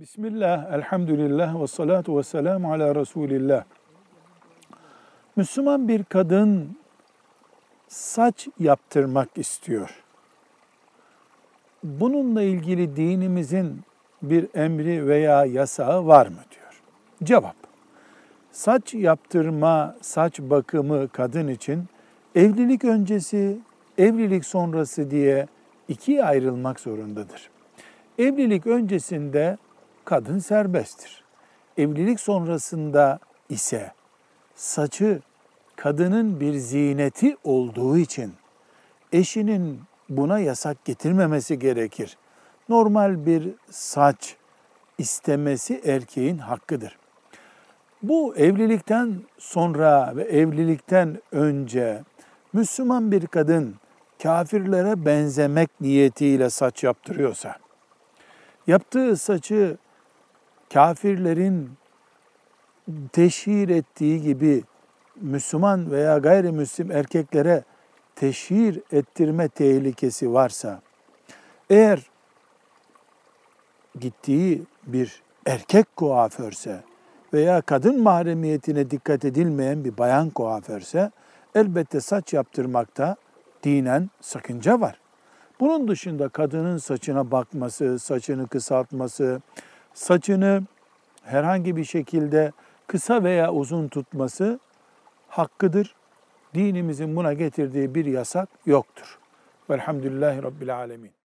Bismillah, elhamdülillah ve salatu ve selamu ala Resulillah. Müslüman bir kadın saç yaptırmak istiyor. Bununla ilgili dinimizin bir emri veya yasağı var mı diyor. Cevap. Saç yaptırma, saç bakımı kadın için evlilik öncesi, evlilik sonrası diye ikiye ayrılmak zorundadır. Evlilik öncesinde kadın serbesttir. Evlilik sonrasında ise saçı kadının bir zineti olduğu için eşinin buna yasak getirmemesi gerekir. Normal bir saç istemesi erkeğin hakkıdır. Bu evlilikten sonra ve evlilikten önce Müslüman bir kadın kafirlere benzemek niyetiyle saç yaptırıyorsa, yaptığı saçı kafirlerin teşhir ettiği gibi Müslüman veya gayrimüslim erkeklere teşhir ettirme tehlikesi varsa, eğer gittiği bir erkek kuaförse veya kadın mahremiyetine dikkat edilmeyen bir bayan kuaförse, elbette saç yaptırmakta dinen sakınca var. Bunun dışında kadının saçına bakması, saçını kısaltması, saçını herhangi bir şekilde kısa veya uzun tutması hakkıdır. Dinimizin buna getirdiği bir yasak yoktur. Velhamdülillahi Rabbil Alemin.